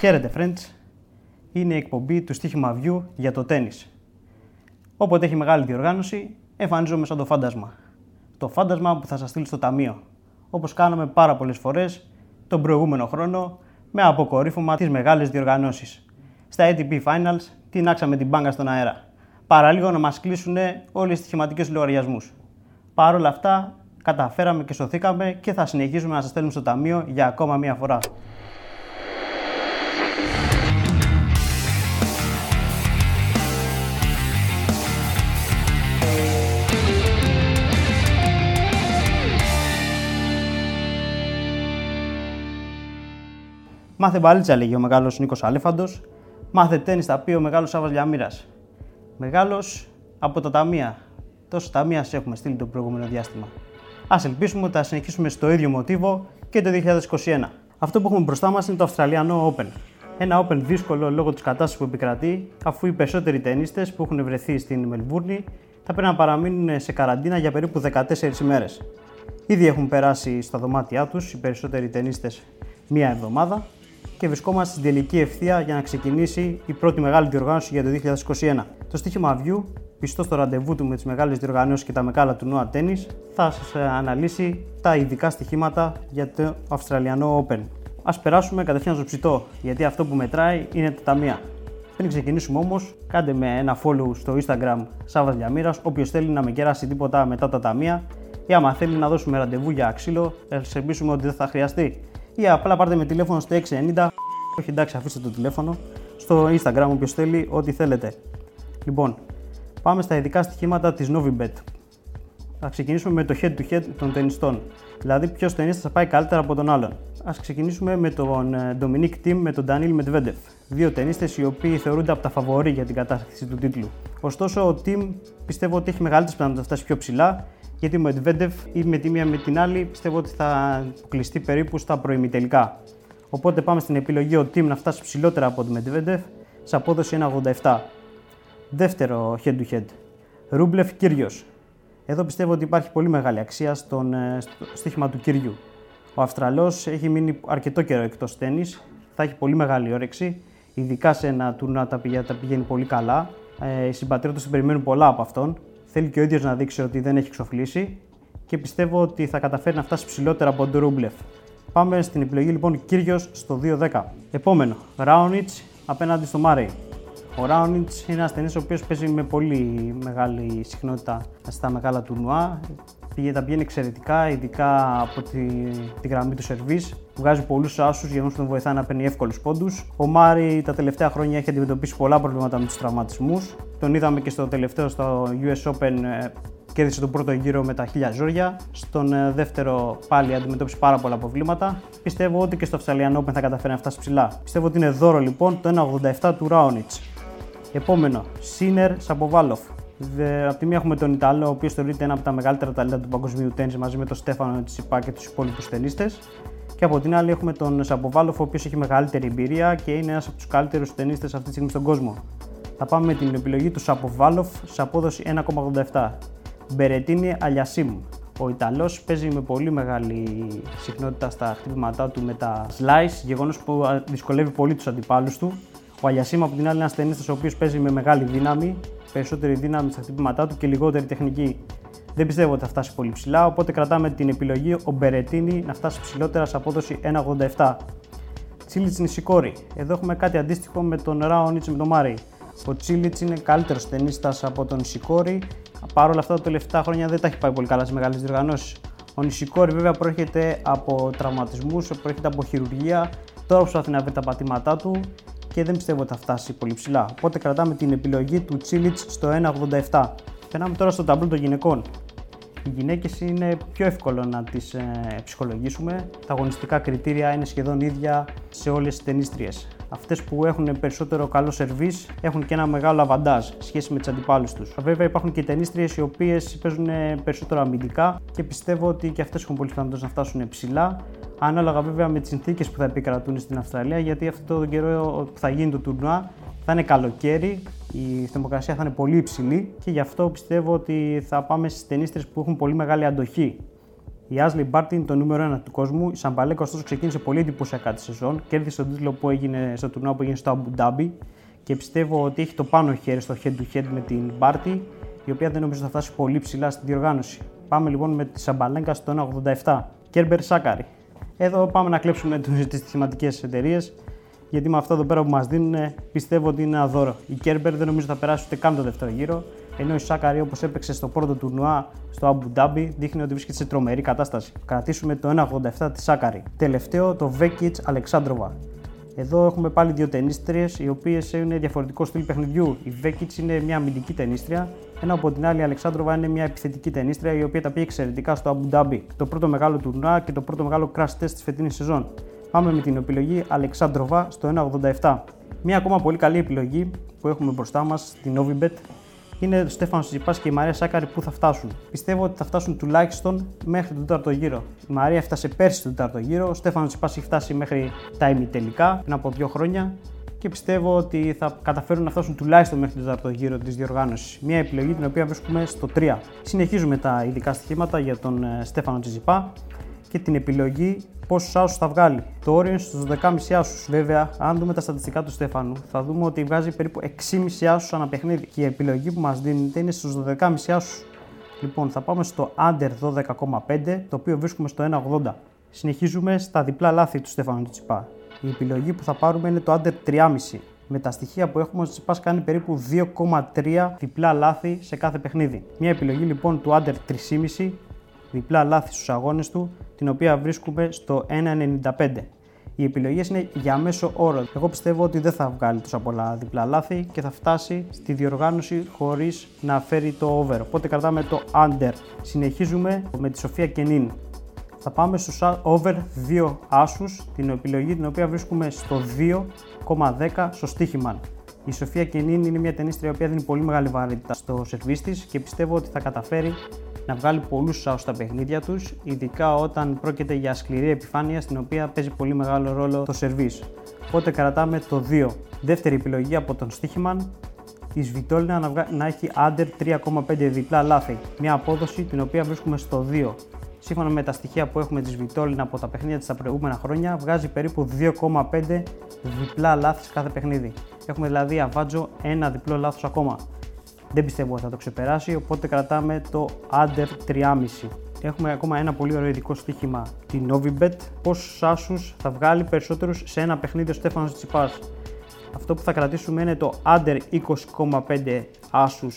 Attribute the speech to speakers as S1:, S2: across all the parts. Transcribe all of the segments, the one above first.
S1: Χαίρετε, friends. Είναι η εκπομπή του Στίχημα View για το τέννις. Όποτε έχει μεγάλη διοργάνωση, εμφανίζομαι σαν το φάντασμα. Το φάντασμα που θα σας στείλει στο ταμείο. Όπως κάναμε πάρα πολλές φορές τον προηγούμενο χρόνο με αποκορύφωμα τις μεγάλες διοργανώσεις. Στα ATP Finals τεινάξαμε την μπάγκα στον αέρα. Παραλίγο να μας κλείσουν όλοι οι στοιχηματικούς λογαριασμούς. Παρ' όλα αυτά, καταφέραμε και σωθήκαμε και θα συνεχίσουμε να σας στέλνουμε στο ταμείο για ακόμα μία φορά. Μάθε μπαλίτσα, λέγει ο μεγάλος Νίκος Αλέφαντος. Μάθε τέννη, τα πει ο μεγάλος Σάβα Λιαμίρα. Μεγάλος από τα ταμεία. Τόσο ταμεία σε έχουμε στείλει το προηγούμενο διάστημα. Α ελπίσουμε ότι θα συνεχίσουμε στο ίδιο μοτίβο και το 2021. Αυτό που έχουμε μπροστά μας είναι το Αυστραλιανό Open. Ένα Open δύσκολο λόγω της κατάστασης που επικρατεί, αφού οι περισσότεροι ταινίστε που έχουν βρεθεί στην Μελβούρνη θα πρέπει να παραμείνουν σε καραντίνα για περίπου 14 ημέρες. Ήδη έχουν περάσει στα δωμάτια τους οι περισσότεροι ταινίστε μία εβδομάδα και βρισκόμαστε στην τελική ευθεία για να ξεκινήσει η πρώτη μεγάλη διοργάνωση για το 2021. Το στοίχημα View, πιστό στο ραντεβού του με τις μεγάλες διοργανώσεις και τα μεγάλα του Νόα Tennis, θα σας αναλύσει τα ειδικά στοιχήματα για το Αυστραλιανό Open. Α περάσουμε κατευθείαν στο ψητό, γιατί αυτό που μετράει είναι τα ταμεία. Πριν ξεκινήσουμε όμως, κάντε με ένα follow στο Instagram Σάββας Διαμήρας. Όποιος θέλει να με κεράσει τίποτα μετά τα ταμεία, ή άμα θέλει να δώσουμε ραντεβού για ξύλο, θα ελπίσουμε ότι δεν θα χρειαστεί ή απλά πάρτε με τηλέφωνο στο 690. Όχι εντάξει, αφήστε το τηλέφωνο. Στο Instagram, όποιος θέλει, ό,τι θέλετε. Λοιπόν, πάμε στα ειδικά στοιχήματα της Novibet. Θα ξεκινήσουμε με το head to head των ταινιστών. Δηλαδή, ποιος ταινίστας θα πάει καλύτερα από τον άλλον. Α ξεκινήσουμε με τον ε, Dominic Thiem με τον Daniel Medvedev. Δύο ταινίστες οι οποίοι θεωρούνται από τα φαβορή για την κατάσταση του τίτλου. Ωστόσο, ο Thiem πιστεύω ότι έχει μεγαλύτερες πιθανότητες να φτάσει πιο ψηλά γιατί ο Medvedev ή με τη μία με την άλλη πιστεύω ότι θα κλειστεί περίπου στα προημιτελικά. Οπότε πάμε στην επιλογή ο Team να φτάσει ψηλότερα από τον Medvedev σε απόδοση 1,87. Δεύτερο head to head. Ρούμπλεφ Κύριος. Εδώ πιστεύω ότι υπάρχει πολύ μεγάλη αξία στον, ε, στο στοίχημα του Κυριού. Ο Αυστραλός έχει μείνει αρκετό καιρό εκτός τέννης, θα έχει πολύ μεγάλη όρεξη, ειδικά σε ένα τουρνά τα πηγαίνει, πολύ καλά. Ε, οι συμπατριώτες περιμένουν πολλά από αυτόν Θέλει και ο ίδιος να δείξει ότι δεν έχει εξοφλήσει και πιστεύω ότι θα καταφέρει να φτάσει ψηλότερα από τον Ρούμπλεφ. Πάμε στην επιλογή λοιπόν Κύριος στο 2-10. Επόμενο, Ράονιτς απέναντι στο Μάρεϊ. Ο Ράονιτς είναι ένα ταινί ο οποίος παίζει με πολύ μεγάλη συχνότητα στα μεγάλα τουρνουά. Πήγε, τα πηγαίνει εξαιρετικά, ειδικά από τη, τη γραμμή του σερβί. Βγάζει πολλούς άσους, γεγονό που τον βοηθάει να παίρνει εύκολους πόντους. Ο Μάρι τα τελευταία χρόνια έχει αντιμετωπίσει πολλά προβλήματα με τους τραυματισμούς. Τον είδαμε και στο τελευταίο στο US Open ε, κέρδισε τον πρώτο γύρο με τα χίλια ζόρια. Στον ε, δεύτερο πάλι αντιμετώπισε πάρα πολλά προβλήματα. Πιστεύω ότι και στο Australian Open θα καταφέρει να φτάσει ψηλά. Πιστεύω ότι είναι δώρο λοιπόν το 1,87 του Ράονιτ. Επόμενο, Σίνερ Σαποβάλοφ. Από τη μία έχουμε τον Ιταλό, ο οποίος θεωρείται ένα από τα μεγαλύτερα ταλέντα του παγκοσμίου τέννη μαζί με τον Στέφανο Τσιπά και τους υπόλοιπους ταινίστε. Και από την άλλη έχουμε τον Σαποβάλοφ, ο οποίος έχει μεγαλύτερη εμπειρία και είναι ένας από τους καλύτερους ταινίστες αυτή τη στιγμή στον κόσμο. Θα πάμε με την επιλογή του Σαποβάλοφ σε απόδοση 1,87. Μπερετίνη Αλιασίμ. Ο Ιταλός παίζει με πολύ μεγάλη συχνότητα στα χτυπήματά του με τα slice, γεγονός που δυσκολεύει πολύ τους αντιπάλους του. Ο Αλιασίμ από την άλλη είναι ένας ταινίστας ο οποίος παίζει με μεγάλη δύναμη, περισσότερη δύναμη στα χτυπήματά του και λιγότερη τεχνική. Δεν πιστεύω ότι θα φτάσει πολύ ψηλά, οπότε κρατάμε την επιλογή ο Μπερετίνη να φτάσει ψηλότερα σε απόδοση 1,87. Τσίλιτς Νησικόρη. Εδώ έχουμε κάτι αντίστοιχο με τον Ράονιτς με τον Μάρι. Ο Τσίλιτς είναι καλύτερος ταινίστας από τον Νησικόρη. Παρ' όλα αυτά, τα τελευταία χρόνια δεν τα έχει πάει πολύ καλά σε μεγάλες διοργανώσεις. Ο Νησικόρη βέβαια προέρχεται από τραυματισμούς, προέρχεται από χειρουργία. Τώρα προσπαθεί να βρει τα πατήματά του και δεν πιστεύω ότι θα φτάσει πολύ ψηλά. Οπότε κρατάμε την επιλογή του Τσίλιτς στο 1,87. Περνάμε τώρα στο ταμπλό των γυναικών. Οι γυναίκες είναι πιο εύκολο να τις ε, ψυχολογήσουμε. Τα αγωνιστικά κριτήρια είναι σχεδόν ίδια σε όλες τις ταινίστριες. Αυτές που έχουν περισσότερο καλό σερβίς έχουν και ένα μεγάλο αβαντάζ σχέση με τις αντιπάλους τους. Βέβαια, υπάρχουν και ταινίστριες οι οποίες παίζουν περισσότερο αμυντικά και πιστεύω ότι και αυτές έχουν πολύ πιθανότητε να φτάσουν ψηλά. Ανάλογα βέβαια με τις συνθήκες που θα επικρατούν στην Αυστραλία, γιατί αυτό τον καιρό που θα γίνει το τουρνουά θα είναι καλοκαίρι, η θερμοκρασία θα είναι πολύ υψηλή και γι' αυτό πιστεύω ότι θα πάμε στις ταινίστρες που έχουν πολύ μεγάλη αντοχή. Η Ashley Barty είναι το νούμερο 1 του κόσμου. Η Σαμπαλέκα ωστόσο ξεκίνησε πολύ εντυπωσιακά τη σεζόν. Κέρδισε τον τίτλο που έγινε στο τουρνουά που έγινε στο Abu Dhabi και πιστεύω ότι έχει το πάνω χέρι στο head to head με την Barty, η οποία δεν νομίζω θα φτάσει πολύ ψηλά στην διοργάνωση. Πάμε λοιπόν με τη Σαμπαλέκα στο 1,87. Κέρμπερ Σάκαρη. Εδώ πάμε να κλέψουμε τις στοιχηματικέ εταιρείες γιατί με αυτό εδώ πέρα που μας δίνουν πιστεύω ότι είναι ένα δώρο. Η Κέρμπερ δεν νομίζω θα περάσει ούτε καν το δεύτερο γύρο, ενώ η Σάκαρη όπως έπαιξε στο πρώτο τουρνουά στο Abu Dhabi δείχνει ότι βρίσκεται σε τρομερή κατάσταση. Κρατήσουμε το 1,87 τη Σάκαρη. Τελευταίο το Vekic Αλεξάνδροβα. Εδώ έχουμε πάλι δύο ταινίστριες οι οποίες είναι διαφορετικό στυλ παιχνιδιού. Η Vekic είναι μια αμυντική ταινίστρια, ενώ από την άλλη η Αλεξάνδροβα είναι μια επιθετική ταινίστρια η οποία τα πήγε εξαιρετικά στο Abu Dhabi. Το πρώτο μεγάλο τουρνουά και το πρώτο μεγάλο crash test της φετινής σεζόν. Πάμε με την επιλογή Αλεξάνδροβα στο 1,87. Μια ακόμα πολύ καλή επιλογή που έχουμε μπροστά μας στην Novibet είναι ο Στέφανος Τσιπάς και η Μαρία Σάκαρη που θα φτάσουν. Πιστεύω ότι θα φτάσουν τουλάχιστον μέχρι τον τέταρτο γύρο. Η Μαρία έφτασε πέρσι τον τέταρτο γύρο, ο Στέφανος Τσιπάς έχει φτάσει μέχρι τα ημιτελικά πριν από δύο χρόνια και πιστεύω ότι θα καταφέρουν να φτάσουν τουλάχιστον μέχρι τον τέταρτο γύρο της διοργάνωσης. Μια επιλογή την οποία βρίσκουμε στο 3. Συνεχίζουμε τα ειδικά στοιχήματα για τον ε, Στέφανο Τσιπά και την επιλογή πόσους άσους θα βγάλει. Το όριο είναι στους 12,5 άσους. Βέβαια, αν δούμε τα στατιστικά του Στέφανου, θα δούμε ότι βγάζει περίπου 6,5 άσους ανά παιχνίδι. Και η επιλογή που μας δίνεται είναι στους 12,5 άσους. Λοιπόν, θα πάμε στο under 12,5, το οποίο βρίσκουμε στο 1,80. Συνεχίζουμε στα διπλά λάθη του Στέφανου Τσιπά. Η επιλογή που θα πάρουμε είναι το under 3,5. Με τα στοιχεία που έχουμε, ο Τσιπάς κάνει περίπου 2,3 διπλά λάθη σε κάθε παιχνίδι. Μια επιλογή λοιπόν του under 3,5 διπλά λάθη στους αγώνες του, την οποία βρίσκουμε στο 1,95. Οι επιλογές είναι για μέσο όρο. Εγώ πιστεύω ότι δεν θα βγάλει τόσα πολλά διπλά λάθη και θα φτάσει στη διοργάνωση χωρίς να φέρει το over. Οπότε κρατάμε το under. Συνεχίζουμε με τη Σοφία Κενίν. Θα πάμε στους over 2 άσους, την επιλογή την οποία βρίσκουμε στο 2,10 στο στοίχημα. Η Σοφία Κενίν είναι μια ταινίστρια η οποία δίνει πολύ μεγάλη βαρύτητα στο σερβίς της και πιστεύω ότι θα καταφέρει να βγάλει πολλούς σάους στα παιχνίδια τους, ειδικά όταν πρόκειται για σκληρή επιφάνεια στην οποία παίζει πολύ μεγάλο ρόλο το σερβίς. Οπότε κρατάμε το 2. Δεύτερη επιλογή από τον Στίχημαν, η Σβιτόλινα να, να έχει under 3,5 διπλά λάθη. Μια απόδοση την οποία βρίσκουμε στο 2. Σύμφωνα με τα στοιχεία που έχουμε της Σβιτόλινα από τα παιχνίδια της τα προηγούμενα χρόνια, βγάζει περίπου 2,5 διπλά λάθη σε κάθε παιχνίδι. Έχουμε δηλαδή αβάτζο ένα διπλό λάθος ακόμα. Δεν πιστεύω ότι θα το ξεπεράσει, οπότε κρατάμε το under 3,5. Έχουμε ακόμα ένα πολύ ωραίο ειδικό στοίχημα, τη Novibet. Πόσου άσου θα βγάλει περισσότερους σε ένα παιχνίδι ο Στέφανος Τσιπάς. Αυτό που θα κρατήσουμε είναι το under 20,5 άσου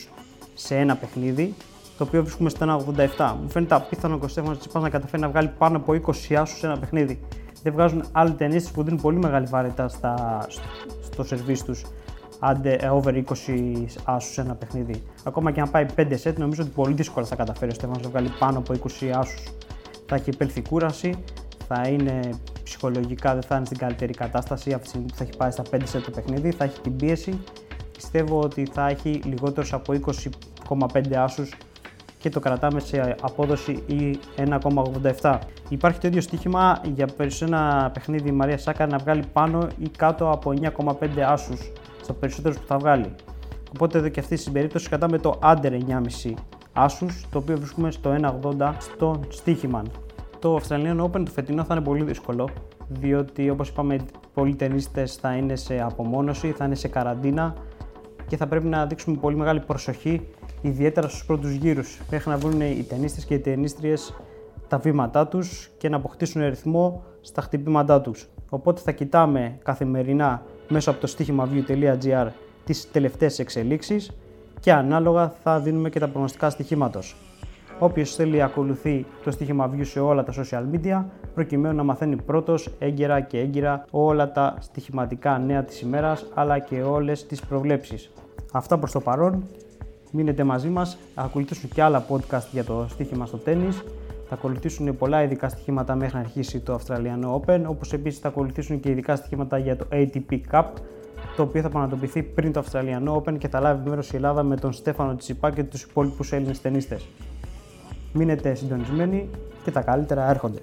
S1: σε ένα παιχνίδι, το οποίο βρίσκουμε στο 1,87. Μου φαίνεται απίθανο και ο Στέφανος Τσιπάς να καταφέρει να βγάλει πάνω από 20 άσου σε ένα παιχνίδι. Δεν βγάζουν άλλοι ταινίε που δίνουν πολύ μεγάλη βαρύτητα στο σερβίς τους άντε ε, over 20 άσους σε ένα παιχνίδι. Ακόμα και αν πάει 5 set, νομίζω ότι πολύ δύσκολα θα καταφέρει ο Στέφανος να βγάλει πάνω από 20 άσους. Θα έχει επέλθει κούραση, θα είναι ψυχολογικά δεν θα είναι στην καλύτερη κατάσταση αυτή τη στιγμή που θα έχει πάει στα 5 set το παιχνίδι, θα έχει την πίεση. Πιστεύω ότι θα έχει λιγότερους από 20,5 άσους και το κρατάμε σε απόδοση ή 1,87. Υπάρχει το ίδιο στοίχημα για περισσότερο παιχνίδι η Μαρία Σάκα να βγάλει πάνω ή κάτω από 9,5 άσους στο περισσότερο που θα βγάλει. Οπότε εδώ και αυτή στην περίπτωση κρατάμε το under 9,5 άσους, το οποίο βρίσκουμε στο 1,80 στο στοίχημα. Το Australian Open το φετινό θα είναι πολύ δύσκολο, διότι όπως είπαμε πολλοί ταινίστες θα είναι σε απομόνωση, θα είναι σε καραντίνα και θα πρέπει να δείξουμε πολύ μεγάλη προσοχή, ιδιαίτερα στους πρώτους γύρους, μέχρι να βρουν οι ταινίστες και οι ταινίστριες τα βήματά τους και να αποκτήσουν ρυθμό στα χτυπήματά τους. Οπότε θα κοιτάμε καθημερινά μέσω από το στοίχημaview.gr τις τελευταίες εξελίξεις και ανάλογα θα δίνουμε και τα προγνωστικά στοιχήματος. Όποιος θέλει ακολουθεί το στοίχημα View σε όλα τα social media προκειμένου να μαθαίνει πρώτος έγκαιρα και έγκυρα όλα τα στοιχηματικά νέα της ημέρας αλλά και όλες τις προβλέψεις. Αυτά προς το παρόν. Μείνετε μαζί μας, θα ακολουθήσουν και άλλα podcast για το στοίχημα στο τέννις θα ακολουθήσουν πολλά ειδικά στοιχήματα μέχρι να αρχίσει το Australian Open, όπως επίσης θα ακολουθήσουν και ειδικά στοιχήματα για το ATP Cup, το οποίο θα πραγματοποιηθεί πριν το Australian Open και θα λάβει μέρος η Ελλάδα με τον Στέφανο Τσιπά και τους υπόλοιπους Έλληνες ταινίστες. Μείνετε συντονισμένοι και τα καλύτερα έρχονται.